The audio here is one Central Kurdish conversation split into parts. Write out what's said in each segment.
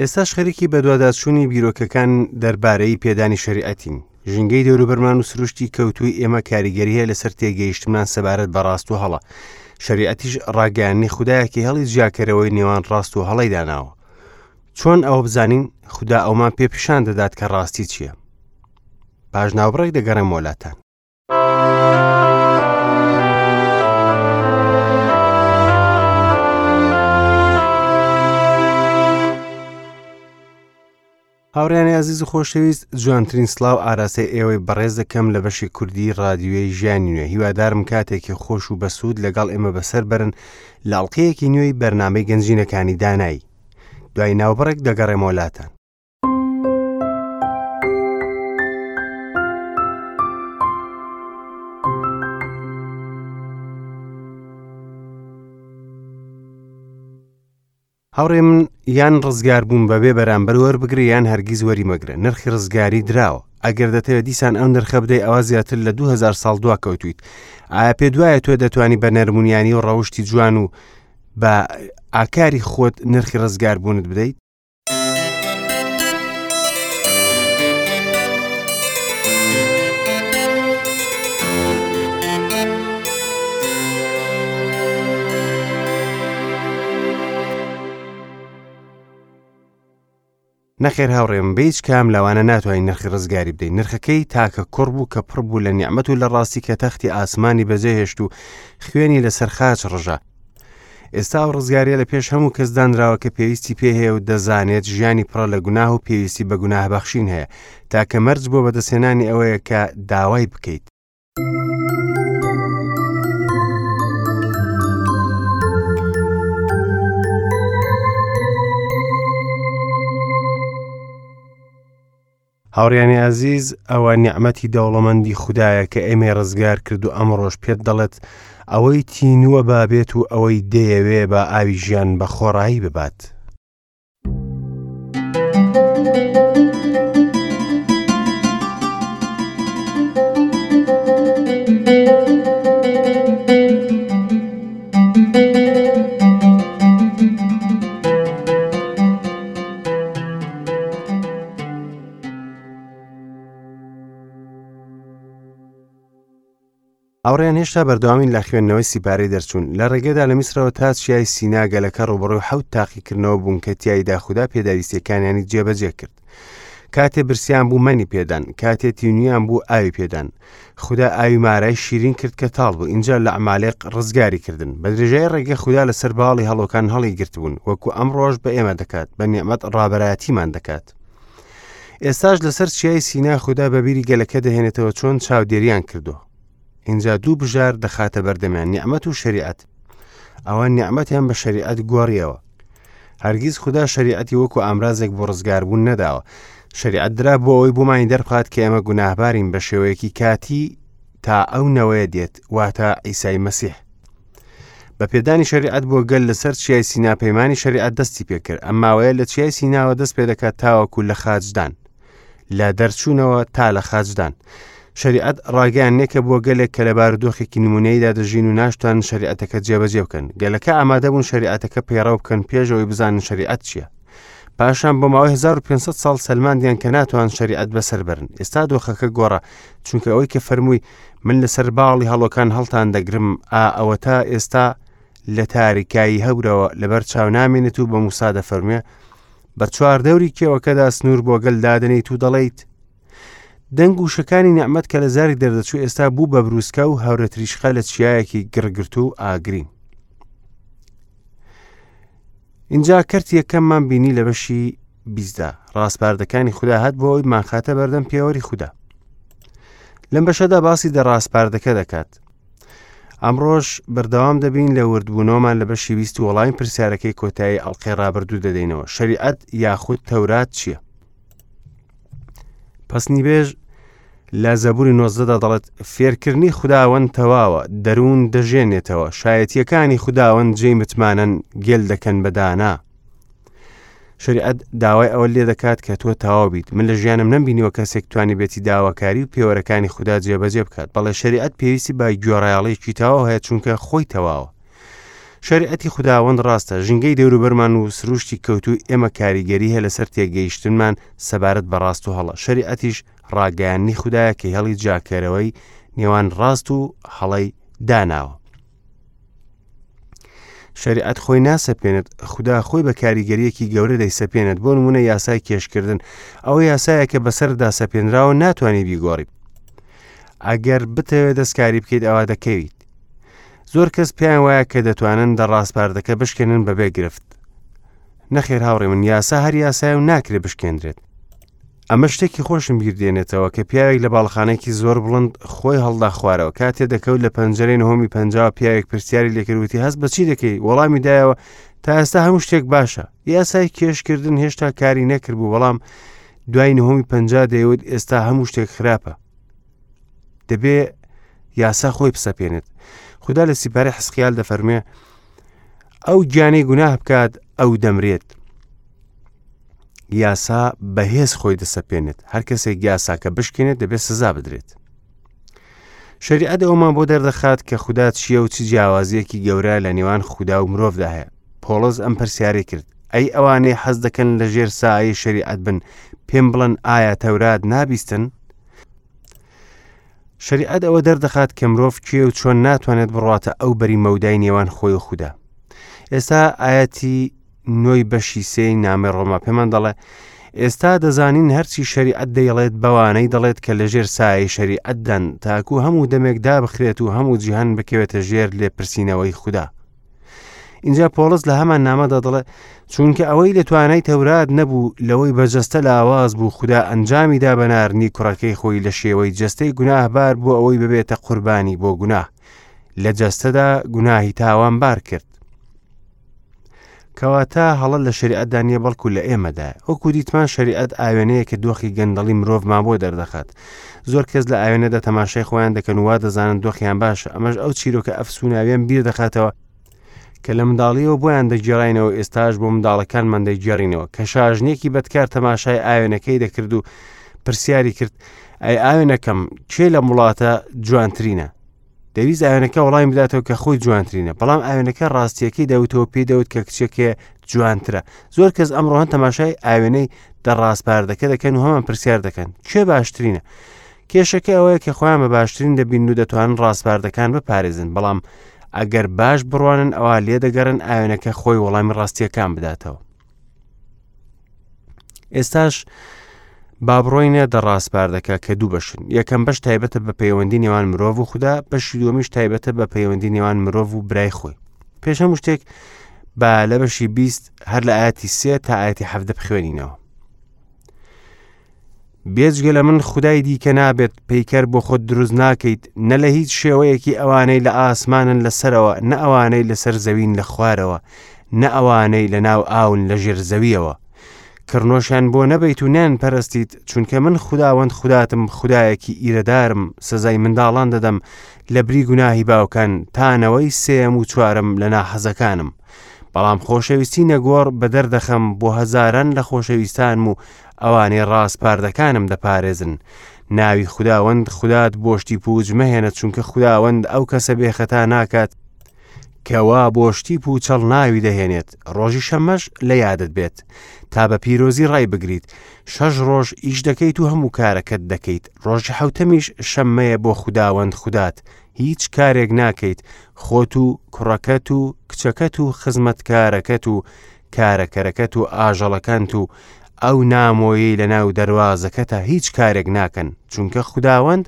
ئێستاش خەریکی بەدواداچوونی بیرۆکەکان دەربارەی پێدانی شریعەتین ژینگەی دەوروبەرمان و سروشتی کەوتوی ئێمە کاریگەریە لەسەر تێگەیشتمان سەبارەت بە ڕاست و هەڵە شریعەتیش ڕاگەیاننی خدایەکی هەڵی جیاکەرەوەی نێوان ڕاست و هەڵی داناوە چۆن ئەو بزانین خدا ئەومان پێ پیشان دەدات کە ڕاستی چییە پاش ناوبڕێک دەگەڕێمۆلاتان هاوڕێیانی ئازیز و خۆشەویست جوانترین سلااو ئاراستەی ئێوەی بەڕێز دەکەم لە بەشی کوردی رادیوێی ژیانی نوێ هیوادارم کاتێکی خۆش و بەسوود لەگەڵ ئێمە بەسەر برن لاڵقەیەکی نوێی بەرنمەی گەنجینەکانی دانایی دوای ناوبڕێک دەگەڕێمەوەلاتان هاوڕێ من یان ڕزگار بووم بەبێ بەرامبەر وەربگرە یان هەرگیز وەری مەگرە نرخی ڕزگاری دراوە ئەگەر دەتەوێت دیسان ئەو نرخە بدەی ئەوە زیاتر لە 2000 ساڵ دوا کەوتویت ئایا پێ دوایە تۆ دەتوانی بە نەرمونیانی و ڕەوشی جوان و بە ئاکاری خۆت نرخی ڕزگار بوونت بدەیت نەخێر هاوڕێم بە هیچ کام لەوانە ناتوانین نرخی ڕزگاری بدەین نرخەکەی تاکە کوڕ بوو کە پڕ بوو لە نیعممەت و لە ڕاستی کە تەختی ئاسمانی بەجێهێشت و خوێنی لەسەر خاچ ڕژە ئێستا ئەو ڕزگاریە لە پێش هەموو کەس دانراوە کە پێویستی پێ هەیە و دەزانێت ژیانی پڕە لە گوناه و پێویستی بە گوناه بەخشین هەیە تاکە مەرج بۆ بەدەستێنانی ئەوەیە کە داوای بکەیت. هاوڕیانی ئازیز ئەوە نیعمەتی دەوڵەمەندی خودایە کە ئێمەی ڕزگار کرد و ئەمڕۆش پێت دەڵێت ئەوەی تینووە بابێت و ئەوەی دەیەوێ بە ئاوی ژیان بە خۆڕایی ببات. هاوڕێیان هێشتا بەردەوامین لە خوێندنەوەی سیپارەی دەرچوون لە ڕێگەدا لە میسرەوە تا چیای سینا گەلەکە ڕوبڕی حەوت تاقیکردنەوە بوون کە تاییدا خوددا پێداویستیەکانیانی جێبەجێ کرد کاتێ برسیان بوو مەنی پێدان کاتێ تیونیان بوو ئاوی پێدان خودا ئاوی مارای شیرین کرد کە تاڵ بوو اینجا لە عمالێق ڕزگاری کردن بە درێژای ڕێگە خودا لەسەر باڵی هەڵۆکان هەڵی گرتبوون وەکو ئەم ڕۆژ بە ئێمە دەکات بە نیعممەت ڕابەراتیمان دەکات ئێستاش لەسەر چیای سینا خودا بەبیری گەلەکە دەهێنێتەوە چۆن چاودێریان کردو اینجا دوو بژار دەخاتە بەردەمیان نیعممەت و شریعەت ئەوان نیعمەتیان بە شریعەت گۆڕیەوە هەرگیز خدا شریعەتی وەکو ئامرازێک بۆ ڕزگاربوون نەداوە شریعەت درا بۆ ئەوەی بۆمانی دەرخات کە ئێمە گوناهبارین بە شێوەیەکی کاتی تا ئەو نەوەیە دێت واتە ئیسای مەسیح بە پێدانی شریعەت بۆ گەل لەسەر چیای سینا پەیمانانی شریعەت دەستی پێکرد ئەم ماوەیە لە چیای سیناوە دەست پێ دەکات تاوەکو لە خاجدان لە دەرچوونەوە تا لە خاچدان. شریعەت ڕاگەیان نێکە بۆ گەلێک کە لە بارودۆخێکی نمونەیدا دەژین و ناشتان شریعەتەکە جێبەجێ بکەن گەلەکە ئامادەبوون شریعەتەکە پەیڕەو بکەن پێشەوەی بزانن شریعەت چییە پاشان بۆ ماوەی 1500 ساڵ سلماندیان کە ناتوان شریعەت بەسەر برن ئێستا دۆخەکە گۆڕە چونکە ئەوەی کە فەرمووی من لەسەر باڵی هەڵۆکان هەڵتان دەگرم ئا ئەوە تا ئێستا لە تاریکایی هەورەوە لەبەر چاو نامێنێت و بە موسادە فەرموێ بە چواردەوری کێوەکەدا سنوور بۆ گەل دادەنیت و دەڵیت دەنگ و شەکانی نەعمەت کە لە زاری دەردەچوو ئێستا بوو بە بروسکە و هاورە تریشقە لە چیایەکی گڕگرت و ئاگرین اینجا کەرت یەکەممان بینی لە بەشی بیزدا ڕاسپاردەکانی خوددا هەت بۆ ئەوی ماخاتە بەردەم پێوەری خوددا لەم بەشەدا باسی دە ڕاسپاردەکە دەکات ئەمڕۆش بەردەوام دەبین لە وردبوونەوەمان لە بەشی ویست و وەڵامی پرسیارەکەی کۆتایی ئەڵلقەی ڕابردوو دەدەینەوە شریعەت یاخود تەورات چییە؟ پسنی بێژ لە زەبوری نۆزدەدا دەڵێت فێرکردنی خداوەند تەواوە دەروون دەژێنێتەوە شایەتیەکانی خداوەند جێی متمانەن گێل دەکەن بەدانا شریعەت داوای ئەوە لێ دەکات کە تۆ تاوا بیت من لە ژیانم نەمبینیوە کەسێک توانی بێتی داواکاری و پێوەرەکانی خوددا جێبەجێ بکات بەڵێ شریعەت پێویستی بە گوێڕایاڵێکی تاوا هەیە چونکە خۆی تەواوە شریعەتی خداوەند ڕاستە ژنگەی دەوروبەرمان و سروشتی کەوتوی ئێمە کاریگەری هەیە لەسەر تێگەیشتنمان سەبارەت بە ڕاست و هەڵە شریعەتیش ڕاگەیاننی خدایە کە هەڵی جاکەرەوەی نێوان ڕاست و هەڵی داناوە شریعەت خۆی ناسەپێنێت خدا خۆی بە کاریگەریەکی گەورە دەیسەپێنێت بۆ نمونە یاسای کێشکردن ئەوە یاسایە کە بەسەردا سەپێنراوە ناتوانانی بیگۆڕیت ئەگەر بتەوێت دەستکاری بکەیت ئەوە دەکەویت زۆر کەس پێیان وایە کە دەتوانن دە ڕاستپاردەکە بشکێنن بەبێ گرفت نەخێر هاوڕێ من یاسا هەر یاسای و ناکرێ بشکێندرێت ئەمە شتێکی خۆشم بیر دێنێتەوە کە پیاوێک لە باڵخانێکی زۆر بڵند خۆی هەڵدا خوارەوە کاتێ دەکەوت لە پەنجەرەی نهۆمی پەنجاوە پیاوێک پرسیاری لێکردوتی هەست بەچی دەکەی وەڵامی دایەوە تا ئێستا هەموو شتێک باشە یاسای کێشکردن هێشتا کاری نەکردبوو بەڵام دوای نهۆمی پنج دەیوت ئێستا هەموو شتێک خراپە دەبێ یاسا خۆی بسەپێنێت خدا لە سیپارە حسقیال دەفەرمێ ئەو گیانەی گوناه بکات ئەو دەمرێت یاسا بەهێز خۆی دەسەپێنێت هەر کەسێک یاساکە بشکێنێت دەبێت سزا بدرێت شریعەت ئەومان بۆ دەردەخات کە خوددا چییە و چ جیاوازیەکی گەورە لە نێوان خوددا و مرۆڤدا هەیە پۆڵز ئەم پرسیارەی کرد ئەی ئەوانەی حەز دەکەن لە ژێر سایی شریعەت بن پێم بڵن ئایا تەورات نابیستن شەریعەت ئەوە دەردەخات کە مرۆڤ کێ و چۆن ناتوانێت بڕاتە ئەو بەری مەودای نێوان خۆی و خوددا ئێستا ئاەتی نۆی بەشی سێ نامە ڕۆما پێمان دەڵێ ئێستا دەزانین هەرچی شەریعەت دەیڵێت بەوانەی دەڵێت کە لەژێر سایەی شەریعەتدان تاکو هەموو دەمێک دابخرێت و هەموو جیهان بکەوێتە ژێر لێپرسینەوەی خوددا اینجا پۆڵس لە هەمان نامەدا دەڵێ چونکە ئەوەی لە توانای تەورات نەبوو لەوەی بەجەستە لاواز بوو خوددا ئەنجامیدا بەنارنی کوڕەکەی خۆی لە شێوەی جەستەی گوناهبار بوو ئەوەی ببێتە قوربانی بۆ گوناه لە جەستەدا گوناهی تاوانبار کرد کەواتە هەڵە لە شریعەتدا نییە بەڵکو لە ئێمەدا وەکو دیتمان شریعەت ئاوێنەیە کە دۆخی گەندەڵی مرۆڤمان بۆ دەردەخات زۆر کەس لە ئاوێنەدا تەماشای خۆیان دەکەن وا دەزانن دۆخیان باشە ئەمەش ئەو چیرۆکە ئەفسوناویان بیر دەخاتەوە کە لە منداڵیەوە بۆیان دەگێڕینەوە ئێستاش بۆ منداڵەکان مندەی گێڕینەوە کە شاژنێکی بەدکار تەماشای ئاوێنەکەی دەکرد و پرسیاری کرد ئەی ئاوێنەکەم کێ لە وڵاتە جوانترینە دەویست ئاوێنەکە وەڵامی بداتەوە کە خۆی جوانترینە بەڵام ئاوێنەکە ڕاستیەکەی دەوتەوە پێی دەوت کە کچەکە جوانترە زۆر کەس ئەمڕۆ هەن تەماشای ئاوێنەی دەڕاستپاردەکە دەکەن و هەمان پرسیار دەکەن کێ باشترینە کێشەکە ئەوەیە کە خۆیان بە باشترین دەبین و دەتوانن ڕاستپاردەکان بپارێزن بەڵام ئەگەر باش بڕوانن ئەوە لێ دەگەڕن ئاوێنەکە خۆی وەڵامی ڕاستیەکان بداتەوە ئێستاش بابڕۆینە دە ڕاستپاردەکە کە دوو بەشن یەکەم بەش تایبەتە بە پەیوەندی نێوان مرۆڤ و خوددا بەشی دومیش تایبەتە بە پەیوەندی نێوان مرۆڤ و برای خۆی پێشە شتێک بە لە بەشی بیست هەر لە ئاەتی سێ تا ئاەتی حەفدە بخوێنینەوە بێجگە لە من خودای دیکە نابێت پەیکەر بۆ خۆت دروست ناکەیت نە لە هیچ شێوەیەکی ئەوانەی لە ئاسمانن لەسەرەوە نە ئەوانەی لەسەر زەوین لە خوارەوە نە ئەوانەی لە ناو ئاون لە ژێر زەویەوە کڕنۆشیان بۆ نەبیت و نیان پەرستیت چونکە من خداوەند خوداتم خدایەکی ئیرەدارم سزای منداڵان دەدەم لە بری گوناهی باوکان تانەوەی سێم و چوارم لە ناحەزەکانم بەڵام خۆشەویستی نەگۆڕ بە دەردەخەم بۆ هەزاران لە خۆشەویستانم و ئەوانەی ڕاستپاردەکانم دەپارێزن ناوی خداوەند خودات بۆشتی پووج مەهێنە چونکە خداوەند ئەو کەسە بێخەتا ناکات کەوا بۆشتی پوچەڵ ناوی دەهێنێت ڕۆژی شەمەش لە یادت بێت تا بە پیرۆزی ڕای بگریت شەش ڕۆژ ئیش دەکەیت و هەموو کارەکەت دەکەیت ڕۆژی حوتەمیش شەممەیە بۆ خداوەند خودات هیچ کارێک ناکەیت خۆت و کوڕەکەت و کچەکەت و خزمەتکارەکەت و کارەکەرەکەت و ئاژەڵەکانت و ئەو نامۆیەی لە ناو دەواازەکە تا هیچ کارێک ناکەن چونکە خداوەند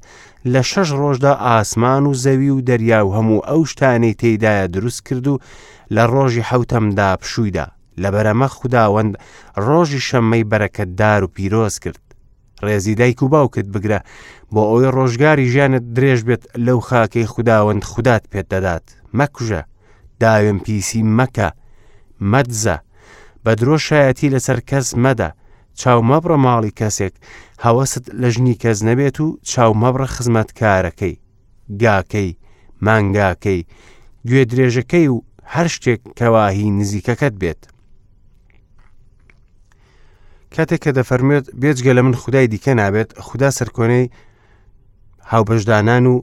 لە شەش ڕۆژدا ئاسمان و زەوی و دەریا و هەموو ئەو شتانەی تێدایە دروست کرد و لە ڕۆژی حوتەمدا پشوویدا لە بەرەمە خداوەند ڕۆژی شەممەی بەرەکەتدار و پیرۆز کرد ڕێزی دایک و باوکت بگرە بۆ ئەوەی ڕۆژگاری ژیانت درێژ بێت لەو خاکەی خداوەند خوددات پێت دەدات مەکوژە داوێن پیسی مەکە مەدزە بە درۆ شایەتی لەسەر کەس مەدە چاو مەبڕە ماڵی کەسێک هەوەست لە ژنی کەس نەبێت و چاو مەبڕە خزمەتکارەکەی گاکەی مانگاکەی گوێ درێژەکەی و هەر شتێک کەواهی نزیکەکەت بێت کاتێک کە دەفەرموێت بێجگە لە من خدای دیکە نابێت خدا سەرکۆنەی هاوبەشدانان و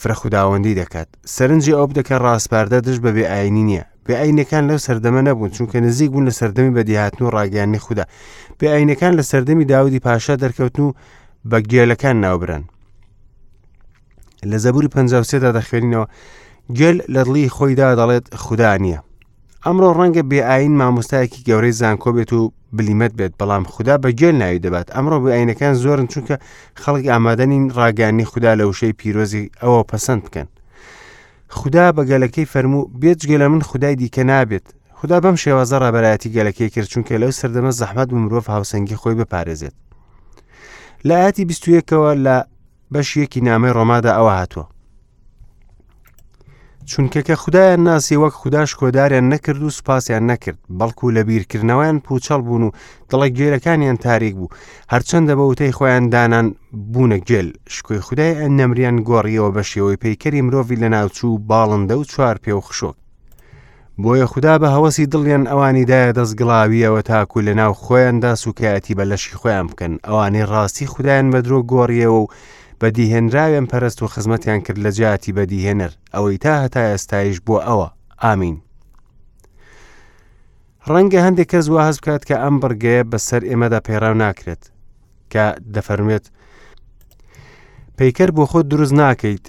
فرەخداوەندی دەکات سەرنجی ئەو بدەکە ڕاستپاردە دژ بە بێئاینی نییە بێئینەکان لەو سەردەمە نەبوون چونکە نزیک بوون لە سەردەمی بەدیهاتن و ڕاگەیاننی خوددا بێئینەکان لە سەردەمی داودی پاشا دەرکەوتن و بە گێلەکان ناوبرن لە زەبوری پ سێدا دەخوێنینەوە گەل لە دڵی خۆیدا دەڵێت خوددا نییە ئەمڕۆ ڕەنگە بێ ئاین مامۆستایەکی گەورەی زانکۆ بێت و بلیمەت بێت بەڵام خوددا بە گوێن ناوی دەبات ئەمڕۆ بە ئاینەکان زۆرن چونکە خەڵک ئامادەنین ڕاگەانی خوددا لە وشەی پیرۆزی ئەوە پەسەند بکەن خوددا بە گەلەکەی فەرموو بێتگە لە من خدای دیکە نابێت خدا بەم شێوازە ڕابەرایەتی گەلەکەی کرد چونکە لەو سەردەمە زەحمەت مرۆڤ هاوسەنگی خۆی بپارێزێت لە ئاتی بیستویەکەوە لە بەش یەکی نامەی ڕۆمادا ئەوە هاتووە چونکە کە خدایان ناسی وەک خودداش کۆداریان نەکرد و سوپاسیان نەکرد بەڵکو لە بیرکردنەوەیان پوچەڵ بوون و دڵە گوێرەکانیان تاریک بوو هەرچەندە بە وتەی خۆیان دانان بوونە گێل شکۆی خدای ئەن نەمریان گۆڕیەوە بە شێوەی پەیکەری مرۆڤی لە ناوچوو باڵندە و چوار پێ و خشۆک بۆیە خودا بە هەوەسی دڵیان ئەوانی دایە دەست گڵاویەوە تاکو لە ناو خۆیاندا سوکایەتی بە لەشی خۆیان بکەن ئەوانەی ڕاستی خدایان بە درۆ گۆڕیەوە و بەدیهێنراوێن پەرست و خزمەتیان کرد لە جیاتی بەدیهێنەر ئەوەی تا هەتا ئێستایش بۆ ئەوە ئامین. ڕەنگە هەندێک کەس وا هەست بکات کە ئەم بڕگەیە بەسەر ئێمەدا پەیڕاو ناکرێت کە دەفەرمێت پەیکەر بۆ خۆت دروست ناکەیت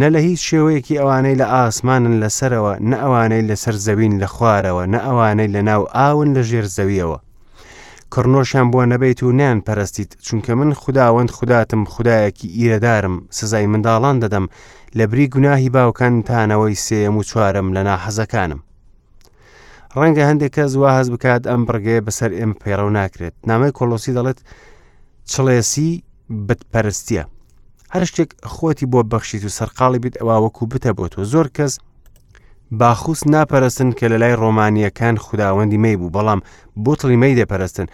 نە لە هیچ شێوەیەکی ئەوانەی لە ئاسمانن لەسەرەوە نە ئەوانەی لەسەر زەوین لە خوارەوە نە ئەوانەی لە ناو ئاون لە ژێر زەویەوە کڕنۆشیان بۆ نەبیت و نیان پەرستیت چونکە من خداوەند خوداتم خدایەکی ئیرەدارم سزای منداڵان دەدەم لە بری گوناهی باوکانتانەوەی سێەم و چوارم لە ناحەزەکانم ڕەنگە هەندێک کەس وا هەز بکات ئەم بڕگەیە بەسەر ئێم پەیڕەو ناکرێت نامەی کۆلۆسی دەڵێت چڵێسی بتپەرستە هەر شتێک خۆتی بۆ بەخشیت و سەرقاڵی بیت ئەوە وەکو بتە بۆ تۆ زۆر کەس باخوس ناپەرستن کە لە لای ڕۆمانیەکان خداوەندی مەی بوو بەڵام بۆ تڵیمەی دەپەرستن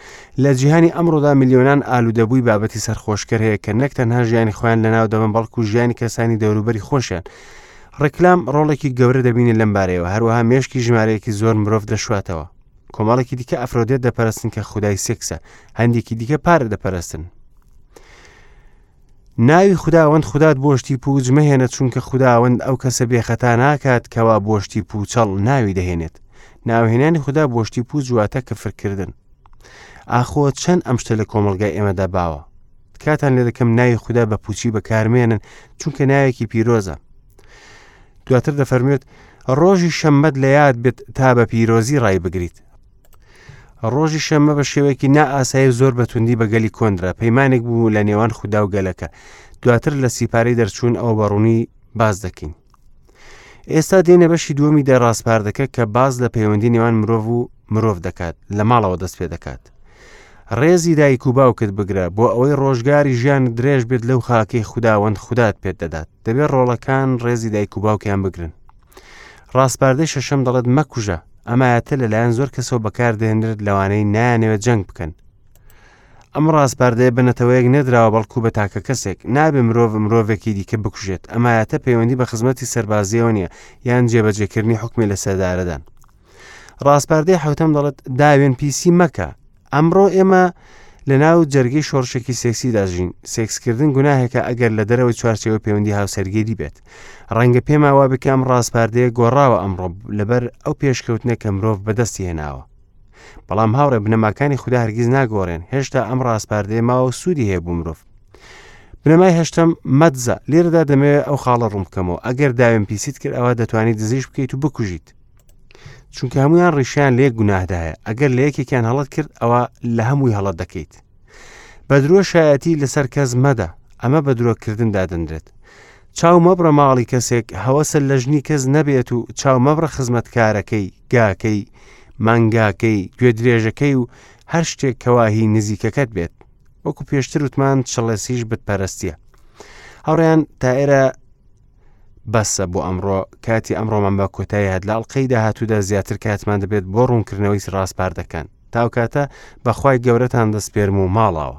لە جیهانی ئەمڕۆدا میلیۆنان ئالوودەبووی بابەتی سەرخۆشکەر هەیە کە نەک تەنها ژیانی خۆیان لەناو دەبن بەڵکو ژیانی کەسانی دەوروبەری خۆشیان ڕێکلام ڕۆڵێکی گەورە دەبینێت لەم بارەیەوە، هەروەها مێشکی ژمارەیەکی زۆر مرۆڤ دەشواتەوە. کۆمەڵێکی دیکە ئەفرۆدێت دەپەرستن کە خودای سێکسە، هەندێکی دیکە پارە دەپەرستن. ناوی خداوەند خودات بۆ شتی پووچ مەهێنە چونکە خداوەند ئەو کەسە بێخەتا ناکات کەوا بۆ شتی پووچەڵ ناوی دەهێنێت. ناوهێنانی خودا بۆ شتی پووچ واتە کفرکردن. ئاخۆ چەند ئەم شتە لە کۆمەلگای ئێمەدا باوە تکاتان لێ دەکەم ناوی خوددا بە پوچی بەکارمێنن چونکە ناوێکی پیرۆزە دواتر دەفەرمێت ڕۆژی شەممەد لە یاد بێت تا بە پیرۆزی ڕای بگریت ڕۆژی شەممە بە شێوەیەکی نائاسایی زۆر بەتوندی بە گەلی کۆندرا پەیمانێک بوو لە نێوان خوددا و گەلەکە دواتر لە سیپارەی دەرچوون ئەو بەڕوونی باز دەکەین ئێستا دێنە بەشی دووەمی دە ڕاستپاردەکە کە باز لە پەیوەندی نێوان مرۆڤ و مرۆڤ دەکات لە ماڵەوە دەست پێ دەکات ڕێزی دایک و باوکت بگرە بۆ ئەوەی ڕۆژگاری ژیان درێژ بێت لەو خاکەی خودداوەند خوددات پێت دەدات دەبێت ڕۆڵەکان ڕێزی دایک و باوکیان بگرن ڕاستپاردەی شەشەم دەڵێت مەکوژە ئەمایەتە لەلایەن زۆر کەسەوە بەکاردێنرێت لەوانەی نانەوێت جەنگ بکەن ئەم ڕاسپاردەیە بە نەتەوەیەک نەدراوە بەڵکو بە تاکە کەسێک نابێ مرۆڤ مرۆڤێکی دیکە بکوژێت ئەمایەتە پەیوەندی بە خزمەتی سەربازیەوە نیە یان جێبەجێکردنی حکمی لە سەدارەدان ڕاسپاردەی حوتەم دەڵێت داوێن پیسی مەکە ئەمڕۆ ئێمە لە ناو جەرگی شۆڕشێکی سێکسی داژین سێکسکردن گوناهێکە ئەگەر لە دەرەوەی چوارچەوە پەیوەندی هاوسەرگیری بێت ڕەنگە پێماوا بکەم ڕاسپاردەیە گۆڕاوە ئەمڕۆ لەبەر ئەو پێشکەوتنە کە مرۆڤ بەدەستی هێناوە بەڵام هاوڕێ بنەماکانی خودا هەرگیز ناگۆڕێن هێشتا ئەم ڕاسپاردەیە ماوە سوودی هەیە بوو مرۆڤ بنەمای هەشتم مەدزە لێرەدا دەمەوێت ئەو خاڵە ڕوون بکەمەوە ئەگەر داوێن پیسیت کرد ئەوە دەتوانانی دزیش بکەیت و بکوژیت چونکە هەمویان ڕیشیان لێ گوناهدایە ئەگەر لە یەکێکیان هەڵت کرد ئەوە لە هەمووی هەڵت دەکەیت بە درۆ شایەتی لەسەر کەس مەدە ئەمە بە درۆکردن دادەنرێت چاو مەبڕە ماڵی کەسێک هەوەسە لە ژنی کەس نەبێت و چاو مەبڕە خزمەتکارەکەی گاکەی مانگاکەی گوێ درێژەکەی و هەر شتێک کەواهی نزیکەکەت بێت وەکو پێشتر وتمان چڵێسیش بتپەرستیە هەڕیان تا ئێرە بەسە بۆ ئەمڕۆ کاتی ئەمڕۆمان بە کۆتایی هات لە ئەڵلقەی داهاتوودا زیاتر کاتمان دەبێت بۆ ڕوونکردنەوەی ڕاستپاردەکان تاوکاتە بەخوای گەورەتان دەستپێرم و ماڵاوە